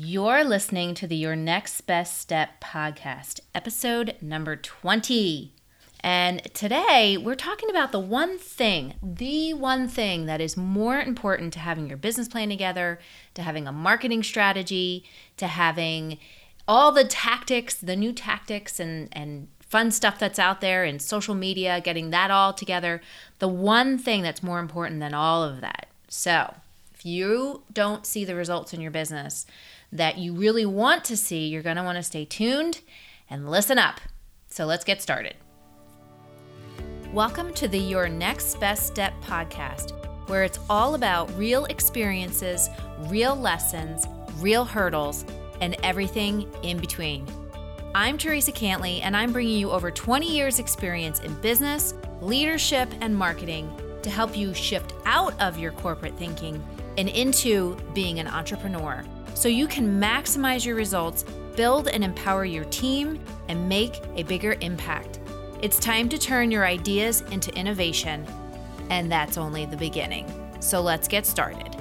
You're listening to the Your Next Best Step podcast, episode number 20. And today we're talking about the one thing, the one thing that is more important to having your business plan together, to having a marketing strategy, to having all the tactics, the new tactics and, and fun stuff that's out there in social media, getting that all together. The one thing that's more important than all of that. So, if you don't see the results in your business that you really want to see, you're going to want to stay tuned and listen up. So, let's get started. Welcome to the Your Next Best Step podcast, where it's all about real experiences, real lessons, real hurdles, and everything in between. I'm Teresa Cantley, and I'm bringing you over 20 years' experience in business, leadership, and marketing to help you shift out of your corporate thinking and into being an entrepreneur so you can maximize your results, build and empower your team, and make a bigger impact. It's time to turn your ideas into innovation, and that's only the beginning. So let's get started.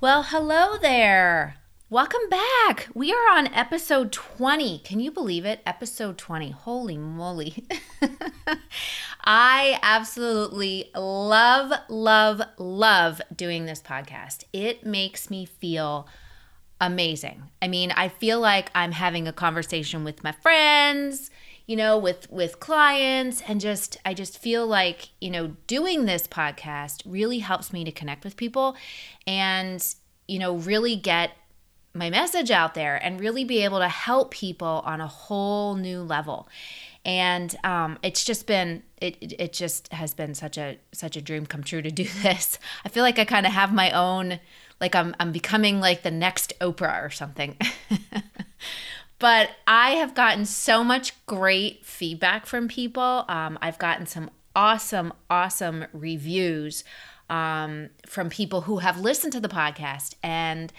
Well, hello there. Welcome back. We are on episode 20. Can you believe it? Episode 20. Holy moly. I absolutely love, love, love doing this podcast. It makes me feel amazing. I mean, I feel like I'm having a conversation with my friends you know with with clients and just i just feel like you know doing this podcast really helps me to connect with people and you know really get my message out there and really be able to help people on a whole new level. And um, it's just been it, it just has been such a such a dream come true to do this. I feel like i kind of have my own like i'm, I'm becoming like the next oprah or something. But I have gotten so much great feedback from people. Um, I've gotten some awesome, awesome reviews um, from people who have listened to the podcast. And,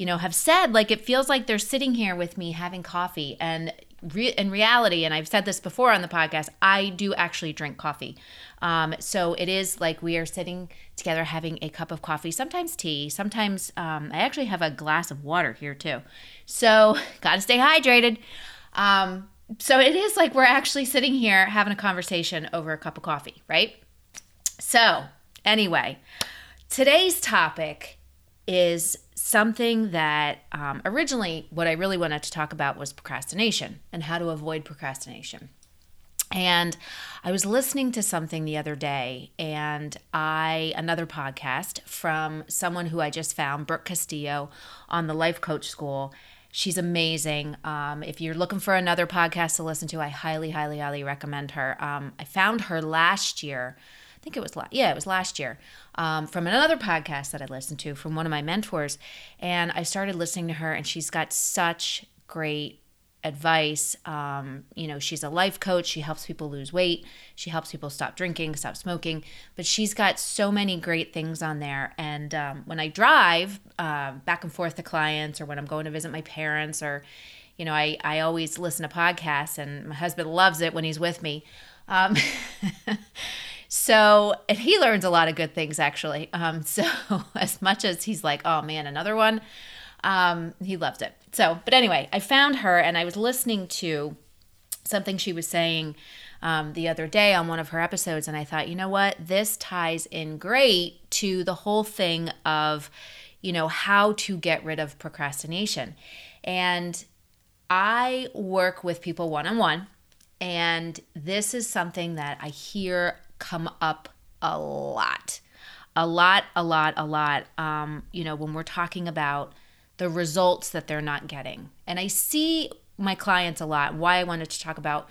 you know, have said like it feels like they're sitting here with me having coffee. And re- in reality, and I've said this before on the podcast, I do actually drink coffee. Um, so it is like we are sitting together having a cup of coffee, sometimes tea, sometimes um, I actually have a glass of water here too. So got to stay hydrated. Um, so it is like we're actually sitting here having a conversation over a cup of coffee, right? So, anyway, today's topic is something that um, originally what I really wanted to talk about was procrastination and how to avoid procrastination. And I was listening to something the other day, and I, another podcast from someone who I just found, Brooke Castillo, on the Life Coach School. She's amazing. Um, if you're looking for another podcast to listen to, I highly, highly, highly recommend her. Um, I found her last year. I think it was last, yeah, it was last year um, from another podcast that I listened to from one of my mentors. And I started listening to her, and she's got such great advice. Um, you know, she's a life coach. She helps people lose weight. She helps people stop drinking, stop smoking. But she's got so many great things on there. And um, when I drive uh, back and forth to clients or when I'm going to visit my parents or, you know, I, I always listen to podcasts and my husband loves it when he's with me. Um, so, and he learns a lot of good things actually. Um, so, as much as he's like, oh man, another one, um, he loved it. So, but anyway, I found her and I was listening to something she was saying um, the other day on one of her episodes, and I thought, you know what? This ties in great to the whole thing of, you know, how to get rid of procrastination. And I work with people one on one, and this is something that I hear come up a lot. A lot, a lot, a lot. Um, you know, when we're talking about the results that they're not getting. And I see my clients a lot. Why I wanted to talk about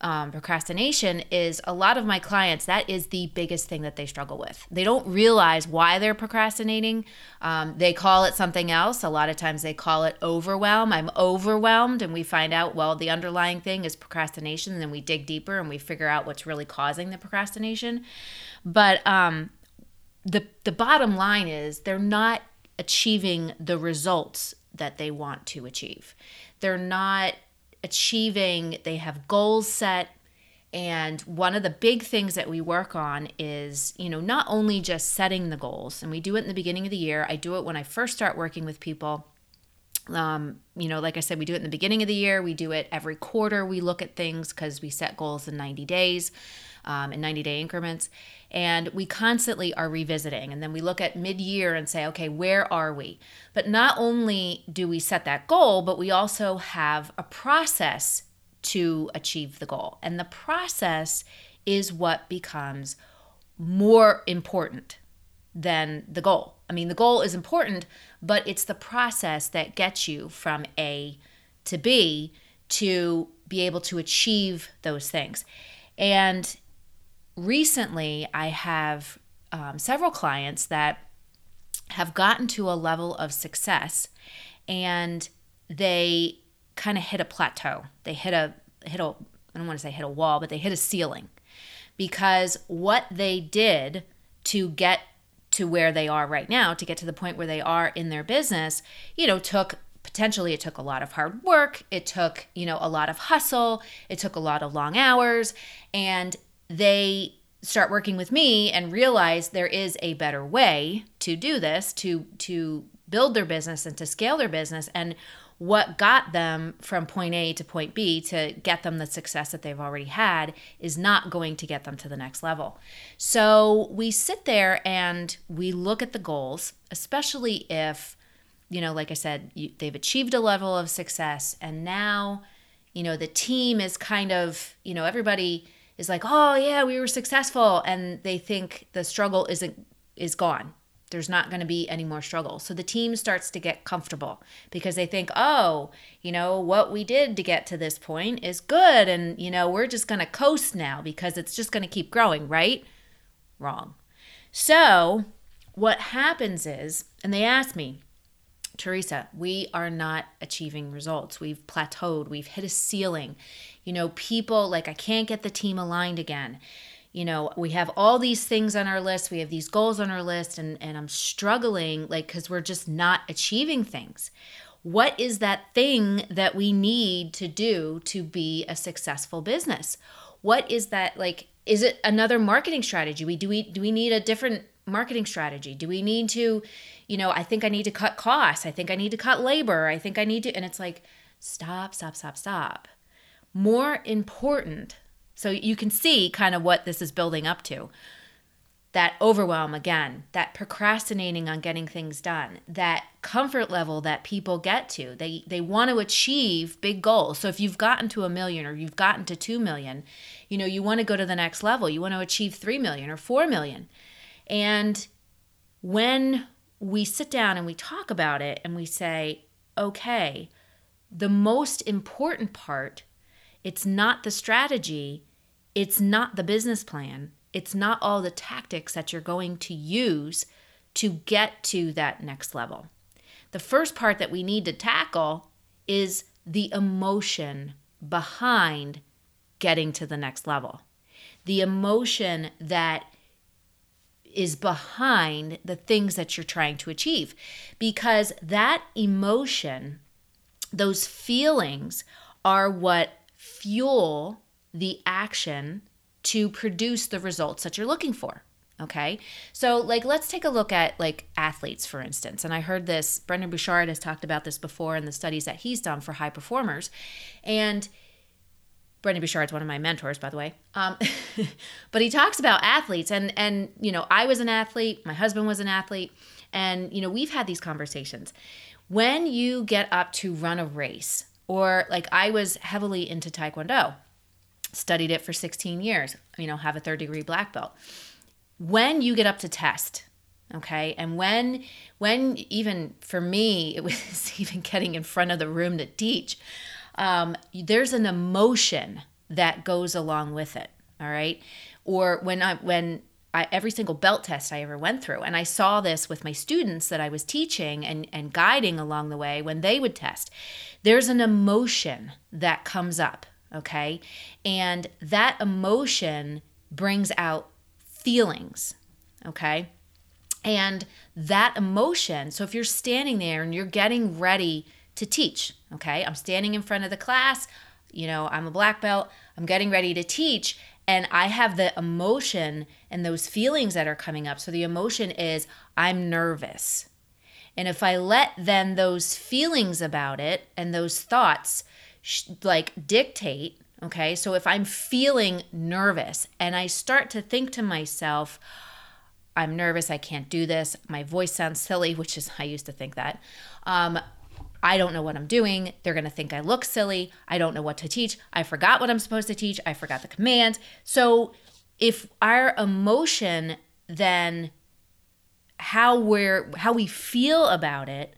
um, procrastination is a lot of my clients, that is the biggest thing that they struggle with. They don't realize why they're procrastinating. Um, they call it something else. A lot of times they call it overwhelm. I'm overwhelmed. And we find out, well, the underlying thing is procrastination. And then we dig deeper and we figure out what's really causing the procrastination. But um, the, the bottom line is they're not achieving the results that they want to achieve. They're not achieving, they have goals set And one of the big things that we work on is, you know, not only just setting the goals, and we do it in the beginning of the year. I do it when I first start working with people. Um, you know, like I said, we do it in the beginning of the year. We do it every quarter. We look at things because we set goals in 90 days, um, in 90 day increments. And we constantly are revisiting. And then we look at mid year and say, okay, where are we? But not only do we set that goal, but we also have a process to achieve the goal. And the process is what becomes more important than the goal. I mean, the goal is important, but it's the process that gets you from A to B to be able to achieve those things. And recently, I have um, several clients that have gotten to a level of success and they kind of hit a plateau. They hit a hit a I don't want to say hit a wall, but they hit a ceiling because what they did to get to where they are right now, to get to the point where they are in their business, you know, took potentially it took a lot of hard work, it took, you know, a lot of hustle, it took a lot of long hours, and they start working with me and realize there is a better way to do this to to build their business and to scale their business. And what got them from point A to point B to get them the success that they've already had is not going to get them to the next level. So we sit there and we look at the goals, especially if, you know, like I said, you, they've achieved a level of success and now, you know, the team is kind of, you know, everybody is like, oh, yeah, we were successful. And they think the struggle isn't, is gone there's not going to be any more struggle. So the team starts to get comfortable because they think, oh, you know, what we did to get to this point is good. And, you know, we're just going to coast now because it's just going to keep growing, right? Wrong. So what happens is, and they ask me, Teresa, we are not achieving results. We've plateaued, we've hit a ceiling. You know, people like, I can't get the team aligned again you know we have all these things on our list. We have these goals on our list and and i'm struggling like because we're just not achieving things. What is that thing that we need to do to be a successful business? What is that like is it another marketing strategy? We do we do we need a different marketing strategy? Do we need to you know i think i need to cut costs. I think i need to cut labor. I think i need to and it's like stop stop stop stop. More important so you can see kind of what this is building up to. That overwhelm again, that procrastinating on getting things done, that comfort level that people get to. They they want to achieve big goals. So if you've gotten to a million or you've gotten to 2 million, you know, you want to go to the next level. You want to achieve 3 million or 4 million. And when we sit down and we talk about it and we say, okay, the most important part, it's not the strategy, it's not the business plan, it's not all the tactics that you're going to use to get to that next level. The first part that we need to tackle is the emotion behind getting to the next level. The emotion that is behind the things that you're trying to achieve. Because that emotion, those feelings, are what fuel the action to produce the results that you're looking for. Okay. So, like, let's take a look at like athletes, for instance. And I heard this, Brendon Burchard has talked about this before in the studies that he's done for high performers. And Brendon Burchard is one of my mentors, by the way. Um, but he talks about athletes, and and you know, I was an athlete, my husband was an athlete, and you know, we've had these conversations. When you get up to run a race, or like I was heavily into Taekwondo, studied it for 16 years, you know, have a third degree black belt. When you get up to test, okay, and when when even for me, it was even getting in front of the room to teach, um, there's an emotion that goes along with it. All right. Or when I when I, every single belt test I ever went through. And I saw this with my students that I was teaching and, and guiding along the way when they would test. There's an emotion that comes up okay? And that emotion brings out feelings, okay? And that emotion, so if you're standing there and you're getting ready to teach, okay? I'm standing in front of the class, You know, I'm a black belt, I'm getting ready to teach, and I have the emotion and those feelings that are coming up. So the emotion is I'm nervous. And if I let then those feelings about it and those thoughts like dictate, okay? So if I'm feeling nervous and I start to think to myself, I'm nervous, I can't do this, my voice sounds silly, which is, I used to think that. Um, I don't know what I'm doing. They're going to think I look silly. I don't know what to teach. I forgot what I'm supposed to teach. I forgot the command. So if our emotion then how we're how we feel about it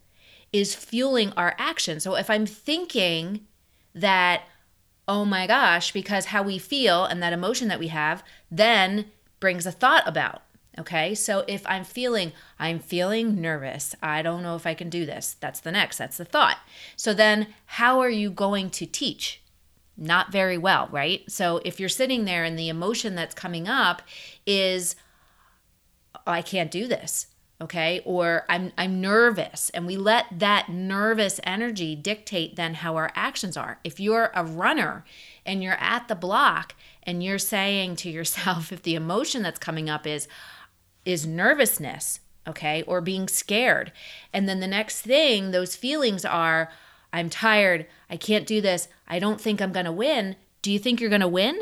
is fueling our action. So if I'm thinking that oh my gosh, because how we feel and that emotion that we have then brings a thought about Okay, so if I'm feeling, I'm feeling nervous, I don't know if I can do this. That's the next, that's the thought. So then, how are you going to teach? Not very well, right? So if you're sitting there and the emotion that's coming up is, I can't do this, okay, or I'm I'm nervous, and we let that nervous energy dictate then how our actions are. If you're a runner and you're at the block and you're saying to yourself, if the emotion that's coming up is, is nervousness, okay, or being scared. And then the next thing, those feelings are I'm tired, I can't do this, I don't think I'm going to win. Do you think you're going to win?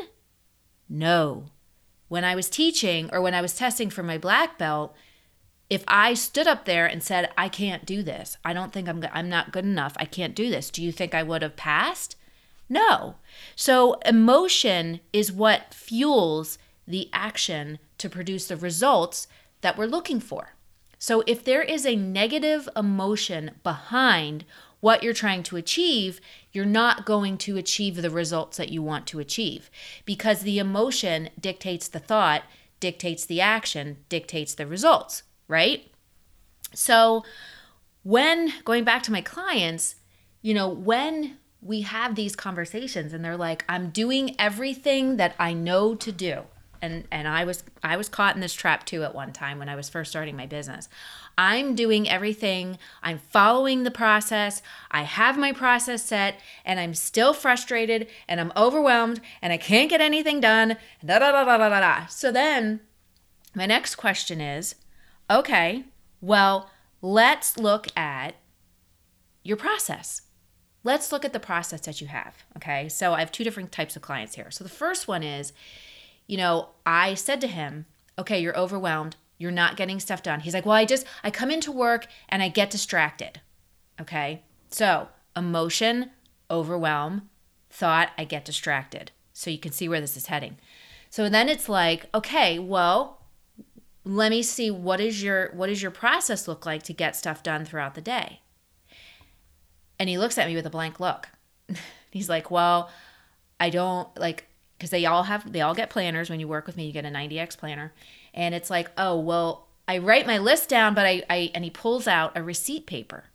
No. When I was teaching or when I was testing for my black belt, if I stood up there and said, I can't do this, I don't think I'm, I'm not good enough, I can't do this, do you think I would have passed? No. So emotion is what fuels the action to produce the results that we're looking for. So, if there is a negative emotion behind what you're trying to achieve, you're not going to achieve the results that you want to achieve because the emotion dictates the thought, dictates the action, dictates the results, right? So, when going back to my clients, you know, when we have these conversations and they're like, I'm doing everything that I know to do and and I was I was caught in this trap too at one time when I was first starting my business. I'm doing everything. I'm following the process. I have my process set and I'm still frustrated and I'm overwhelmed and I can't get anything done. Da da da da da da. So then my next question is, okay, well, let's look at your process. Let's look at the process that you have. Okay. So I have two different types of clients here. So the first one is you know, I said to him, okay, you're overwhelmed. You're not getting stuff done. He's like, well, I just, I come into work and I get distracted. Okay. So emotion, overwhelm, thought, I get distracted. So you can see where this is heading. So then it's like, okay, well, let me see what is your what is your process look like to get stuff done throughout the day? And he looks at me with a blank look. He's like well i don't like because they all have they all get planners. When you work with me you get a 90x planner. And it's like oh well i write my list down but i, I and he pulls out a receipt paper.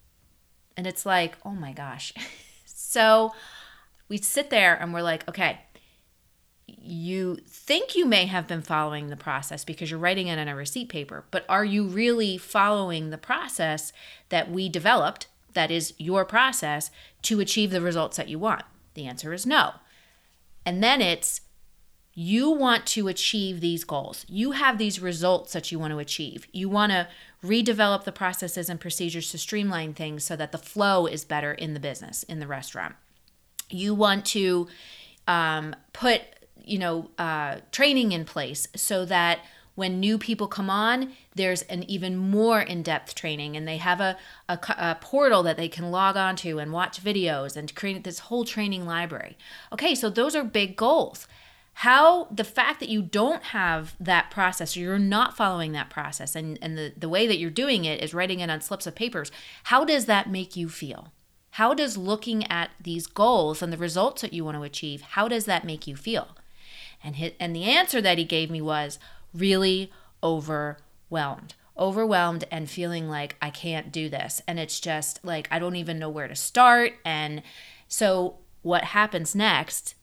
And it's like oh my gosh. So we sit there and we're like okay you think you may have been following the process because you're writing it on a receipt paper but are you really following the process that we developed that is your process to achieve the results that you want the answer is no and then it's you want to achieve these goals. You have these results that you want to achieve. You want to redevelop the processes and procedures to streamline things so that the flow is better in the business, in the restaurant. You want to um, put, you know, uh, training in place so that when new people come on, there's an even more in depth training, and they have a, a, a, portal that they can log onto and watch videos and create this whole training library. Okay, so those are big goals. How the fact that you don't have that process or you're not following that process and, and the, the way that you're doing it is writing it on slips of papers, how does that make you feel? How does looking at these goals and the results that you want to achieve, how does that make you feel? And, his, and the answer that he gave me was, really overwhelmed overwhelmed and feeling like I can't do this. And it's just like, I don't even know where to start. And so, what happens next?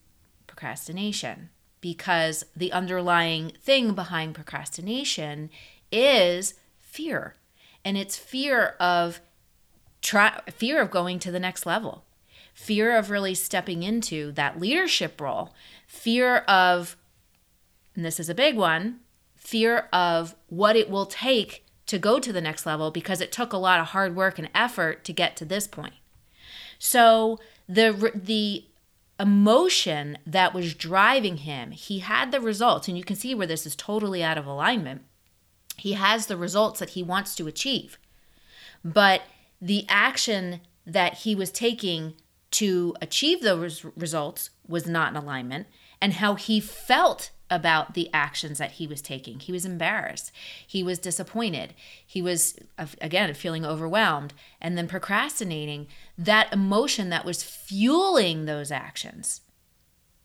Procrastination. Because the underlying thing behind procrastination is fear. And it's fear of try fear of going to the next level. fear of really stepping into that leadership role, fear of, and this is a big one, fear of what it will take to go to the next level because it took a lot of hard work and effort to get to this point. So the the emotion that was driving him, he had the results and you can see where this is totally out of alignment. He has the results that he wants to achieve. But the action that he was taking to achieve those results was not in alignment and how he felt about the actions that he was taking. He was embarrassed. He was disappointed. He was, uh, again, feeling overwhelmed and then procrastinating. That emotion that was fueling those actions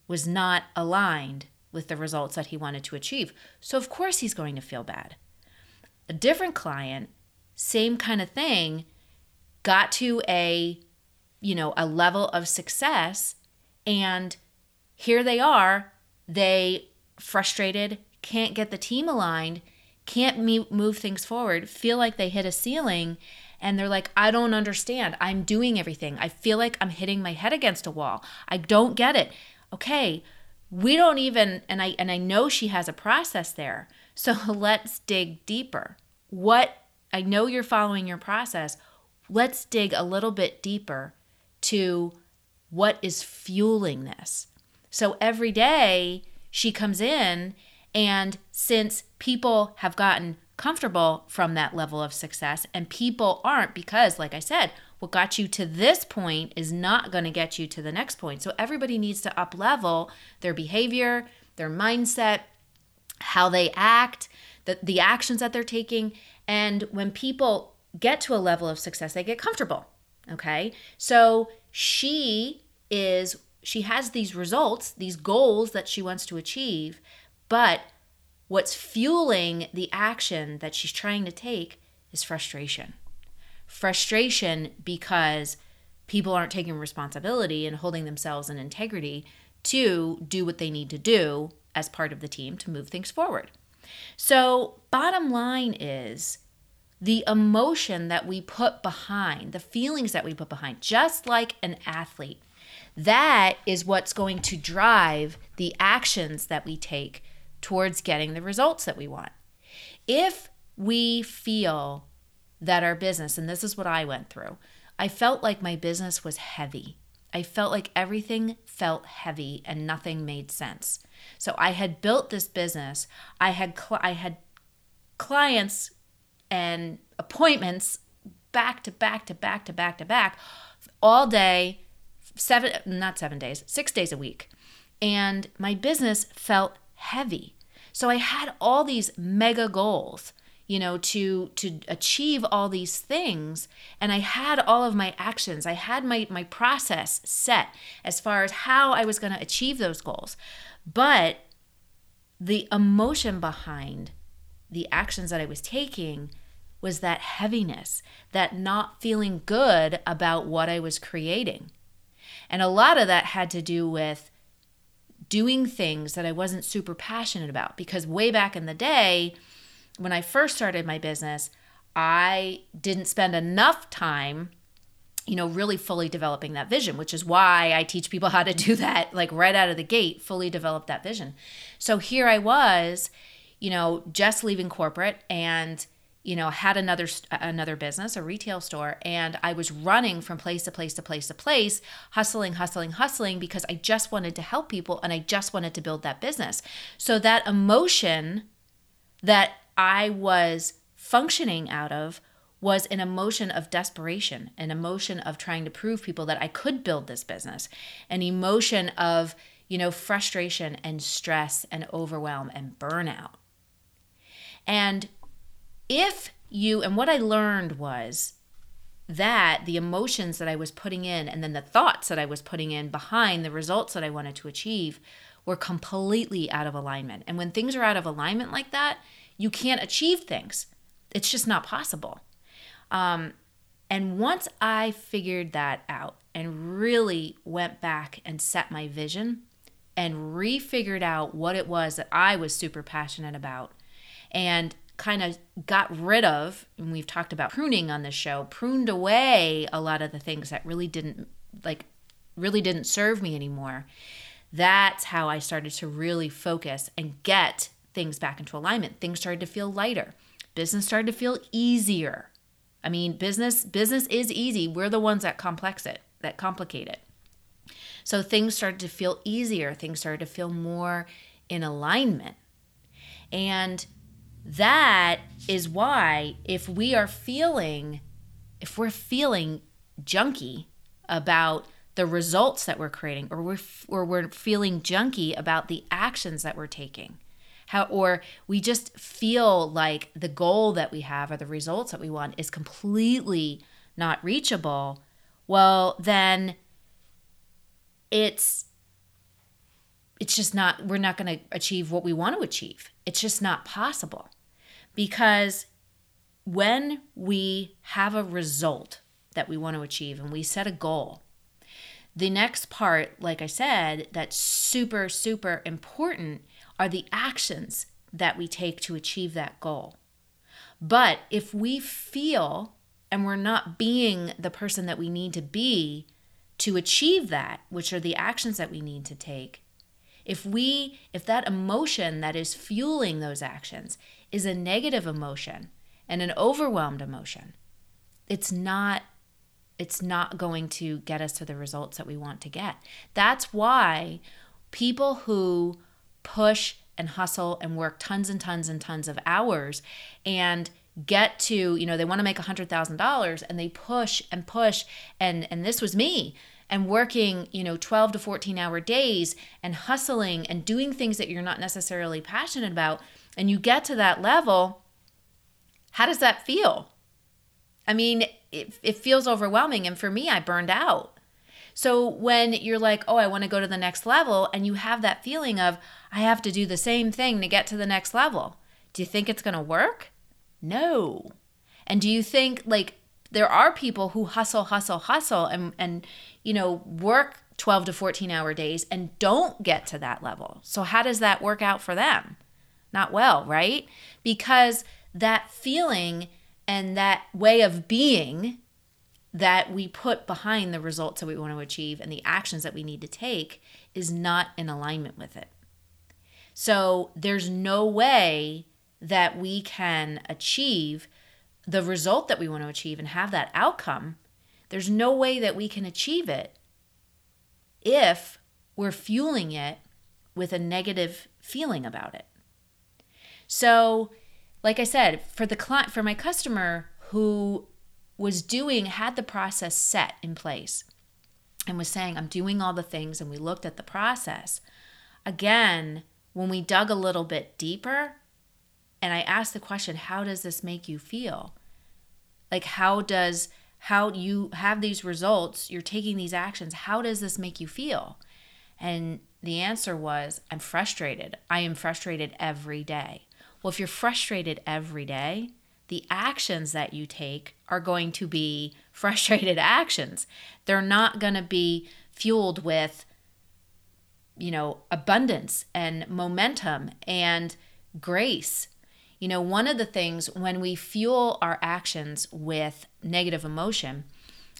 was not aligned with the results that he wanted to achieve. So, of course, he's going to feel bad. A different client, same kind of thing, got to a you know a level of success and here they are they frustrated, can't get the team aligned, can't move things forward, feel like they hit a ceiling, and they're like, I don't understand. I'm doing everything. I feel like I'm hitting my head against a wall. I don't get it. Okay, we don't even and I and I know she has a process there. So let's dig deeper. What I know you're following your process. Let's dig a little bit deeper to what is fueling this. So every day she comes in, and since people have gotten comfortable from that level of success and people aren't, because, like I said, what got you to this point is not going to get you to the next point. So everybody needs to up level their behavior, their mindset, how they act, the, the actions that they're taking. And when people get to a level of success, they get comfortable. Okay. So she is she has these results, these goals that she wants to achieve, but what's fueling the action that she's trying to take is frustration. Frustration because people aren't taking responsibility and holding themselves in integrity to do what they need to do as part of the team to move things forward. So, bottom line is the emotion that we put behind, the feelings that we put behind, just like an athlete that is what's going to drive the actions that we take towards getting the results that we want. If we feel that our business, and this is what I went through, I felt like my business was heavy. I felt like everything felt heavy and nothing made sense. So I had built this business. I had cl- I had clients and appointments back to back to back to back to back all day seven, not seven days, six days a week. And my business felt heavy. So I had all these mega goals, you know, to to achieve all these things. And I had all of my actions. I had my my process set as far as how I was going to achieve those goals. But the emotion behind the actions that I was taking was that heaviness, that not feeling good about what I was creating. And a lot of that had to do with doing things that I wasn't super passionate about. Because way back in the day, when I first started my business, I didn't spend enough time you know really fully developing that vision which is why i teach people how to do that like right out of the gate fully develop that vision. So here i was you know just leaving corporate and you know had another another business a retail store and i was running from place to place to place to place hustling hustling hustling because i just wanted to help people and i just wanted to build that business. So that emotion that i was functioning out of was an emotion of desperation an emotion of trying to prove people that i could build this business an emotion of you know frustration and stress and overwhelm and burnout. And if you, and what I learned was that the emotions that I was putting in and then the thoughts that I was putting in behind the results that I wanted to achieve were completely out of alignment. And when things are out of alignment like that, you can't achieve things. It's just not possible. Um, and once I figured that out and really went back and set my vision and refigured out what it was that I was super passionate about and kind of got rid of, and we've talked about pruning on this show, pruned away a lot of the things that really didn't like really didn't serve me anymore. That's how I started to really focus and get things back into alignment. Things started to feel lighter. Business started to feel easier. I mean, business business is easy. We're the ones that complex it, that complicate it. So things started to feel easier. Things started to feel more in alignment. And that is why if we are feeling if we're feeling junky about the results that we're creating or we're or we're feeling junky about the actions that we're taking how or we just feel like the goal that we have or the results that we want is completely not reachable well then it's it's just not we're not going to achieve what we want to achieve it's just not possible because when we have a result that we want to achieve and we set a goal, the next part, like I said, that's super, super important are the actions that we take to achieve that goal. But if we feel and we're not being the person that we need to be to achieve that, which are the actions that we need to take, if we if that emotion that is fueling those actions is a negative emotion and an overwhelmed emotion, it's not it's not going to get us to the results that we want to get. That's why people who push and hustle and work tons and tons and tons of hours and get to, you know, they want to make $100,000 and they push and push and and this was me and working, you know, 12 to 14 hour days and hustling and doing things that you're not necessarily passionate about and you get to that level, how does that feel? I mean, it, it feels overwhelming. And for me, I burned out. So when you're like, oh, I want to go to the next level, and you have that feeling of, I have to do the same thing to get to the next level, do you think it's going to work? No. And do you think, like, there are people who hustle, hustle, hustle, and, and you know, work 12 to 14 hour days and don't get to that level. So, how does that work out for them? Not well, right? Because that feeling and that way of being that we put behind the results that we want to achieve and the actions that we need to take is not in alignment with it. So there's no way that we can achieve the result that we want to achieve and have that outcome. There's no way that we can achieve it if we're fueling it with a negative feeling about it. So like I said, for the client, for my customer who was doing, had the process set in place and was saying, I'm doing all the things, and we looked at the process. Again, when we dug a little bit deeper, and I asked the question, How does this make you feel? Like, how does, how you have these results, you're taking these actions, how does this make you feel? And the answer was, I'm frustrated. I am frustrated every day. Well, if you're frustrated every day, the actions that you take are going to be frustrated actions. They're not going to be fueled with, you know, abundance and momentum and grace. You know, one of the things when we fuel our actions with negative emotion,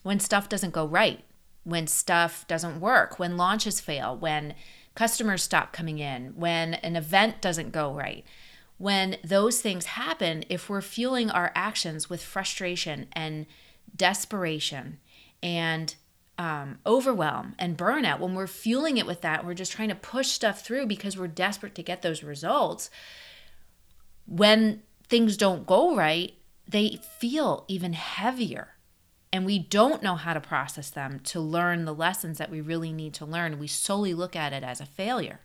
when stuff doesn't go right, when stuff doesn't work, when launches fail, when customers stop coming in, when an event doesn't go right, when those things happen, if we're fueling our actions with frustration and desperation and um, overwhelm and burnout, when we're fueling it with that, we're just trying to push stuff through because we're desperate to get those results. When things don't go right, they feel even heavier. And we don't know how to process them to learn the lessons that we really need to learn. We solely look at it as a failure.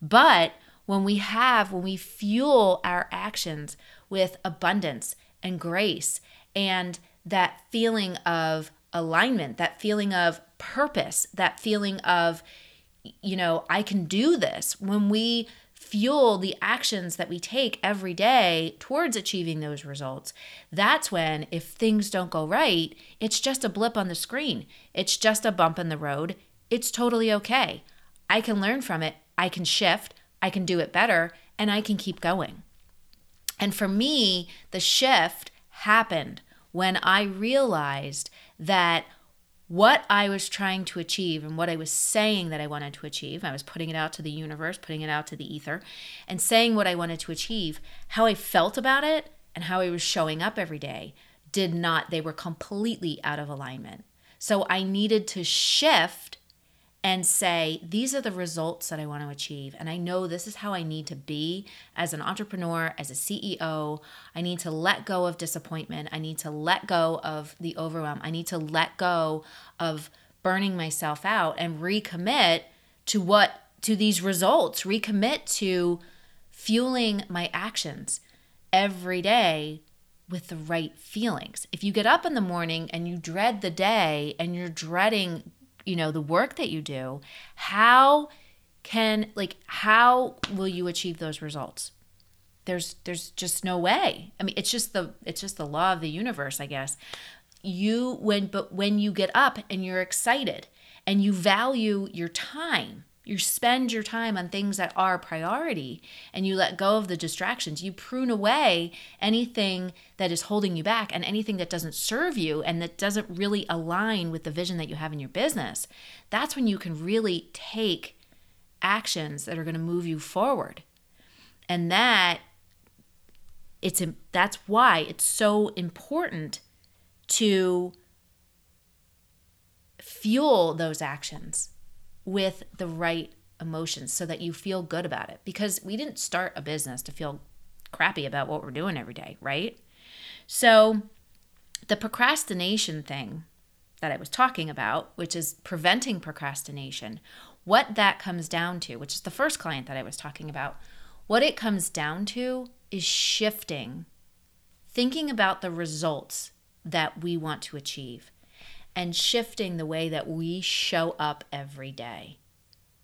But when we have, when we fuel our actions with abundance and grace and that feeling of alignment, that feeling of purpose, that feeling of, you know, I can do this, when we fuel the actions that we take every day towards achieving those results, that's when, if things don't go right, it's just a blip on the screen. It's just a bump in the road. It's totally okay. I can learn from it. I can shift. I can do it better, and I can keep going. And for me, the shift happened when I realized that what I was trying to achieve and what I was saying that I wanted to achieve. I was putting it out to the universe, putting it out to the ether, and saying what I wanted to achieve. How I felt about it and how I was showing up every day did not, they were completely out of alignment. So I needed to shift and say, these are the results that I want to achieve. And I know this is how I need to be as an entrepreneur, as a CEO. I need to let go of disappointment. I need to let go of the overwhelm. I need to let go of burning myself out and recommit to what, to these results, recommit to fueling my actions every day with the right feelings. If you get up in the morning and you dread the day and you're dreading you know the work that you do how can like how will you achieve those results? There's there's just no way. I mean it's just the it's just the law of the universe i guess. You when but when you get up and you're excited and you value your time you spend your time on things that are priority and you let go of the distractions. You prune away anything that is holding you back and anything that doesn't serve you and that doesn't really align with the vision that you have in your business. That's when you can really take actions that are going to move you forward. And that it's that's why it's so important to fuel those actions with the right emotions so that you feel good about it. Because we didn't start a business to feel crappy about what we're doing every day, right? So, the procrastination thing that I was talking about, which is preventing procrastination, what that comes down to, which is the first client that I was talking about, what it comes down to is shifting, thinking about the results that we want to achieve and shifting the way that we show up every day.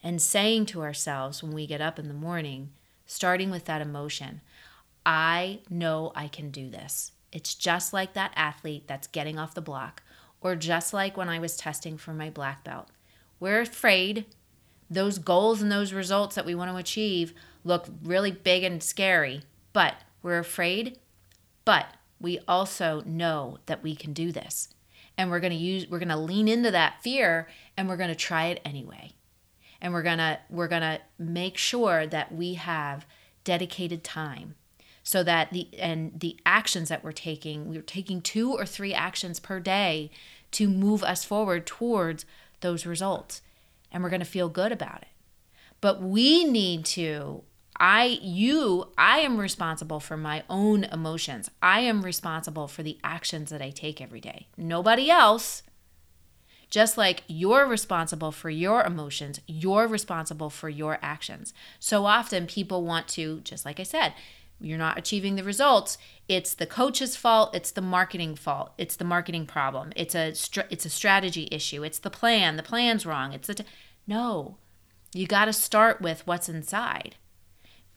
And saying to ourselves when we get up in the morning, starting with that emotion, I know I can do this. It's just like that athlete that's getting off the block, or just like when I was testing for my black belt. We're afraid those goals and those results that we want to achieve look really big and scary, but we're afraid, but we also know that we can do this and we're going to use we're going to lean into that fear and we're going to try it anyway. And we're going to we're going to make sure that we have dedicated time so that the and the actions that we're taking we're taking two or three actions per day to move us forward towards those results. And we're going to feel good about it. But we need to I, you, I am responsible for my own emotions. I am responsible for the actions that I take every day. Nobody else. Just like you're responsible for your emotions, you're responsible for your actions. So often people want to, just like I said, you're not achieving the results. It's the coach's fault. It's the marketing fault. It's the marketing problem. It's a it's a strategy issue. It's the plan. The plan's wrong. It's a t- no. You got to start with what's inside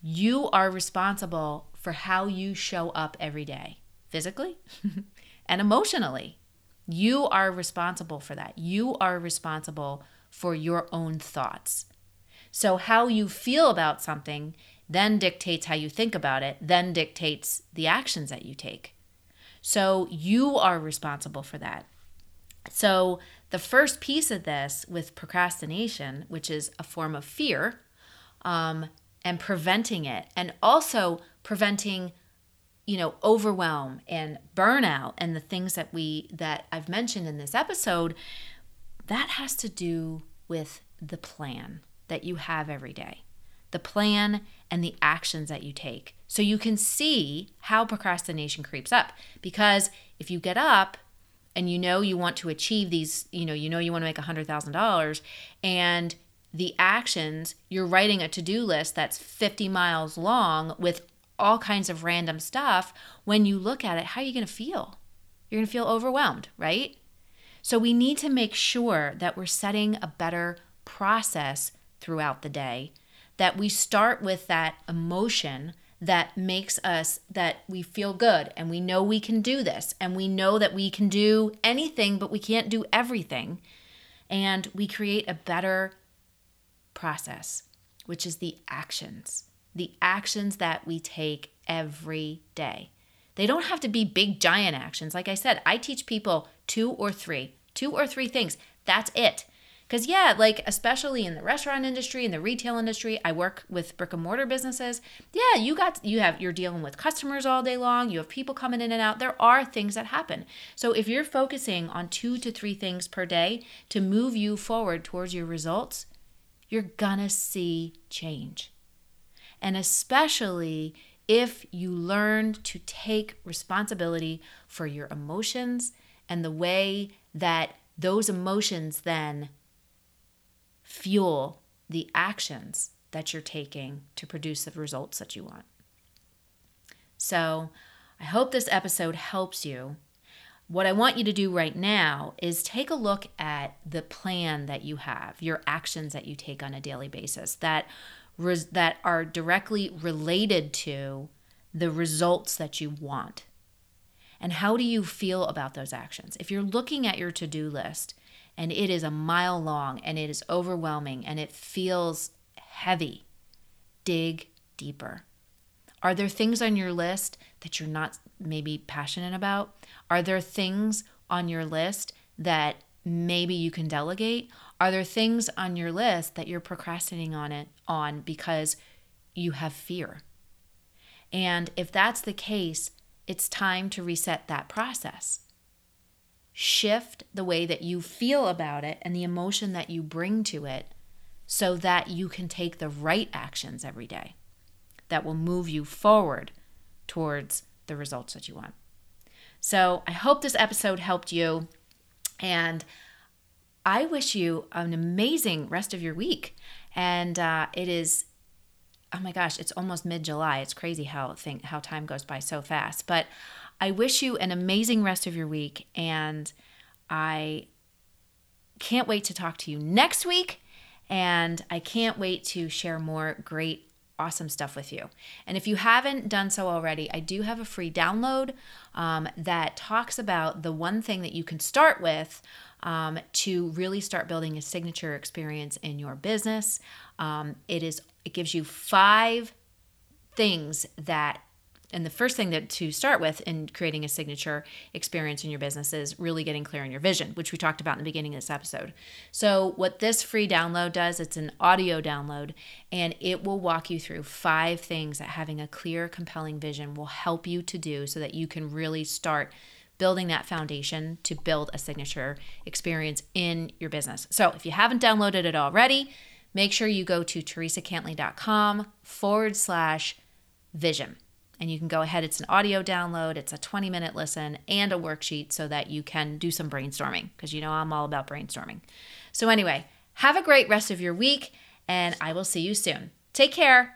you are responsible for how you show up every day, physically and emotionally. You are responsible for that. You are responsible for your own thoughts. So, how you feel about something then dictates how you think about it, then dictates the actions that you take. So, you are responsible for that. So, the first piece of this with procrastination, which is a form of fear, um, and preventing it and also preventing you know overwhelm and burnout and the things that we that I've mentioned in this episode that has to do with the plan that you have every day the plan and the actions that you take. So you can see how procrastination creeps up because if you get up and you know you want to achieve these you know you know you want to make $100,000 and the actions, you're writing a to do list that's 50 miles long with all kinds of random stuff. When you look at it, how are you going to feel? You're going to feel overwhelmed, right? So we need to make sure that we're setting a better process throughout the day, that we start with that emotion that makes us that we feel good and we know we can do this and we know that we can do anything but we can't do everything and we create a better process, which is the actions, the actions that we take every day. They don't have to be big, giant actions. Like I said, I teach people two or three. two or three things. That's it. Because, yeah, like, especially in the restaurant industry, in the retail industry, I work with brick and mortar businesses. Yeah, you got, you have, you're dealing with customers all day long. You have people coming in and out. There are things that happen. So, if you're focusing on two to three things per day to move you forward towards your results, you're gonna see change. And especially if you learn to take responsibility for your emotions and the way that those emotions then fuel the actions that you're taking to produce the results that you want. So, I hope this episode helps you. What I want you to do right now is take a look at the plan that you have, your actions that you take on a daily basis that res- that are directly related to the results that you want. And how do you feel about those actions? If you're looking at your to-do list and it is a mile long and it is overwhelming and it feels heavy, dig deeper. Are there things on your list that you're not maybe passionate about? Are there things on your list that maybe you can delegate? Are there things on your list that you're procrastinating on it on because you have fear? And if that's the case, it's time to reset that process shift the way that you feel about it and the emotion that you bring to it so that you can take the right actions every day that will move you forward towards the results that you want. So, I hope this episode helped you and I wish you an amazing rest of your week. And uh, it is, oh my gosh, it's almost mid July. It's crazy how think how time goes by so fast. But I wish you an amazing rest of your week, and I can't wait to talk to you next week. And I can't wait to share more great, awesome stuff with you. And if you haven't done so already, I do have a free download um, that talks about the one thing that you can start with um, to really start building a signature experience in your business. Um, it is it gives you five things that and the first thing that to start with in creating a signature experience in your business is really getting clear on your vision, which we talked about in the beginning of this episode. So, what this free download does, it's an audio download, and it will walk you through five things that having a clear, compelling vision will help you to do so that you can really start building that foundation to build a signature experience in your business. So, if you haven't downloaded it already, make sure you go to teresacantley.com forward slash vision and you can go ahead. It's an audio download, it's a 20 minute listen, and a worksheet so that you can do some brainstorming because you know I'm all about brainstorming. So, anyway, have a great rest of your week, and I will see you soon. Take care.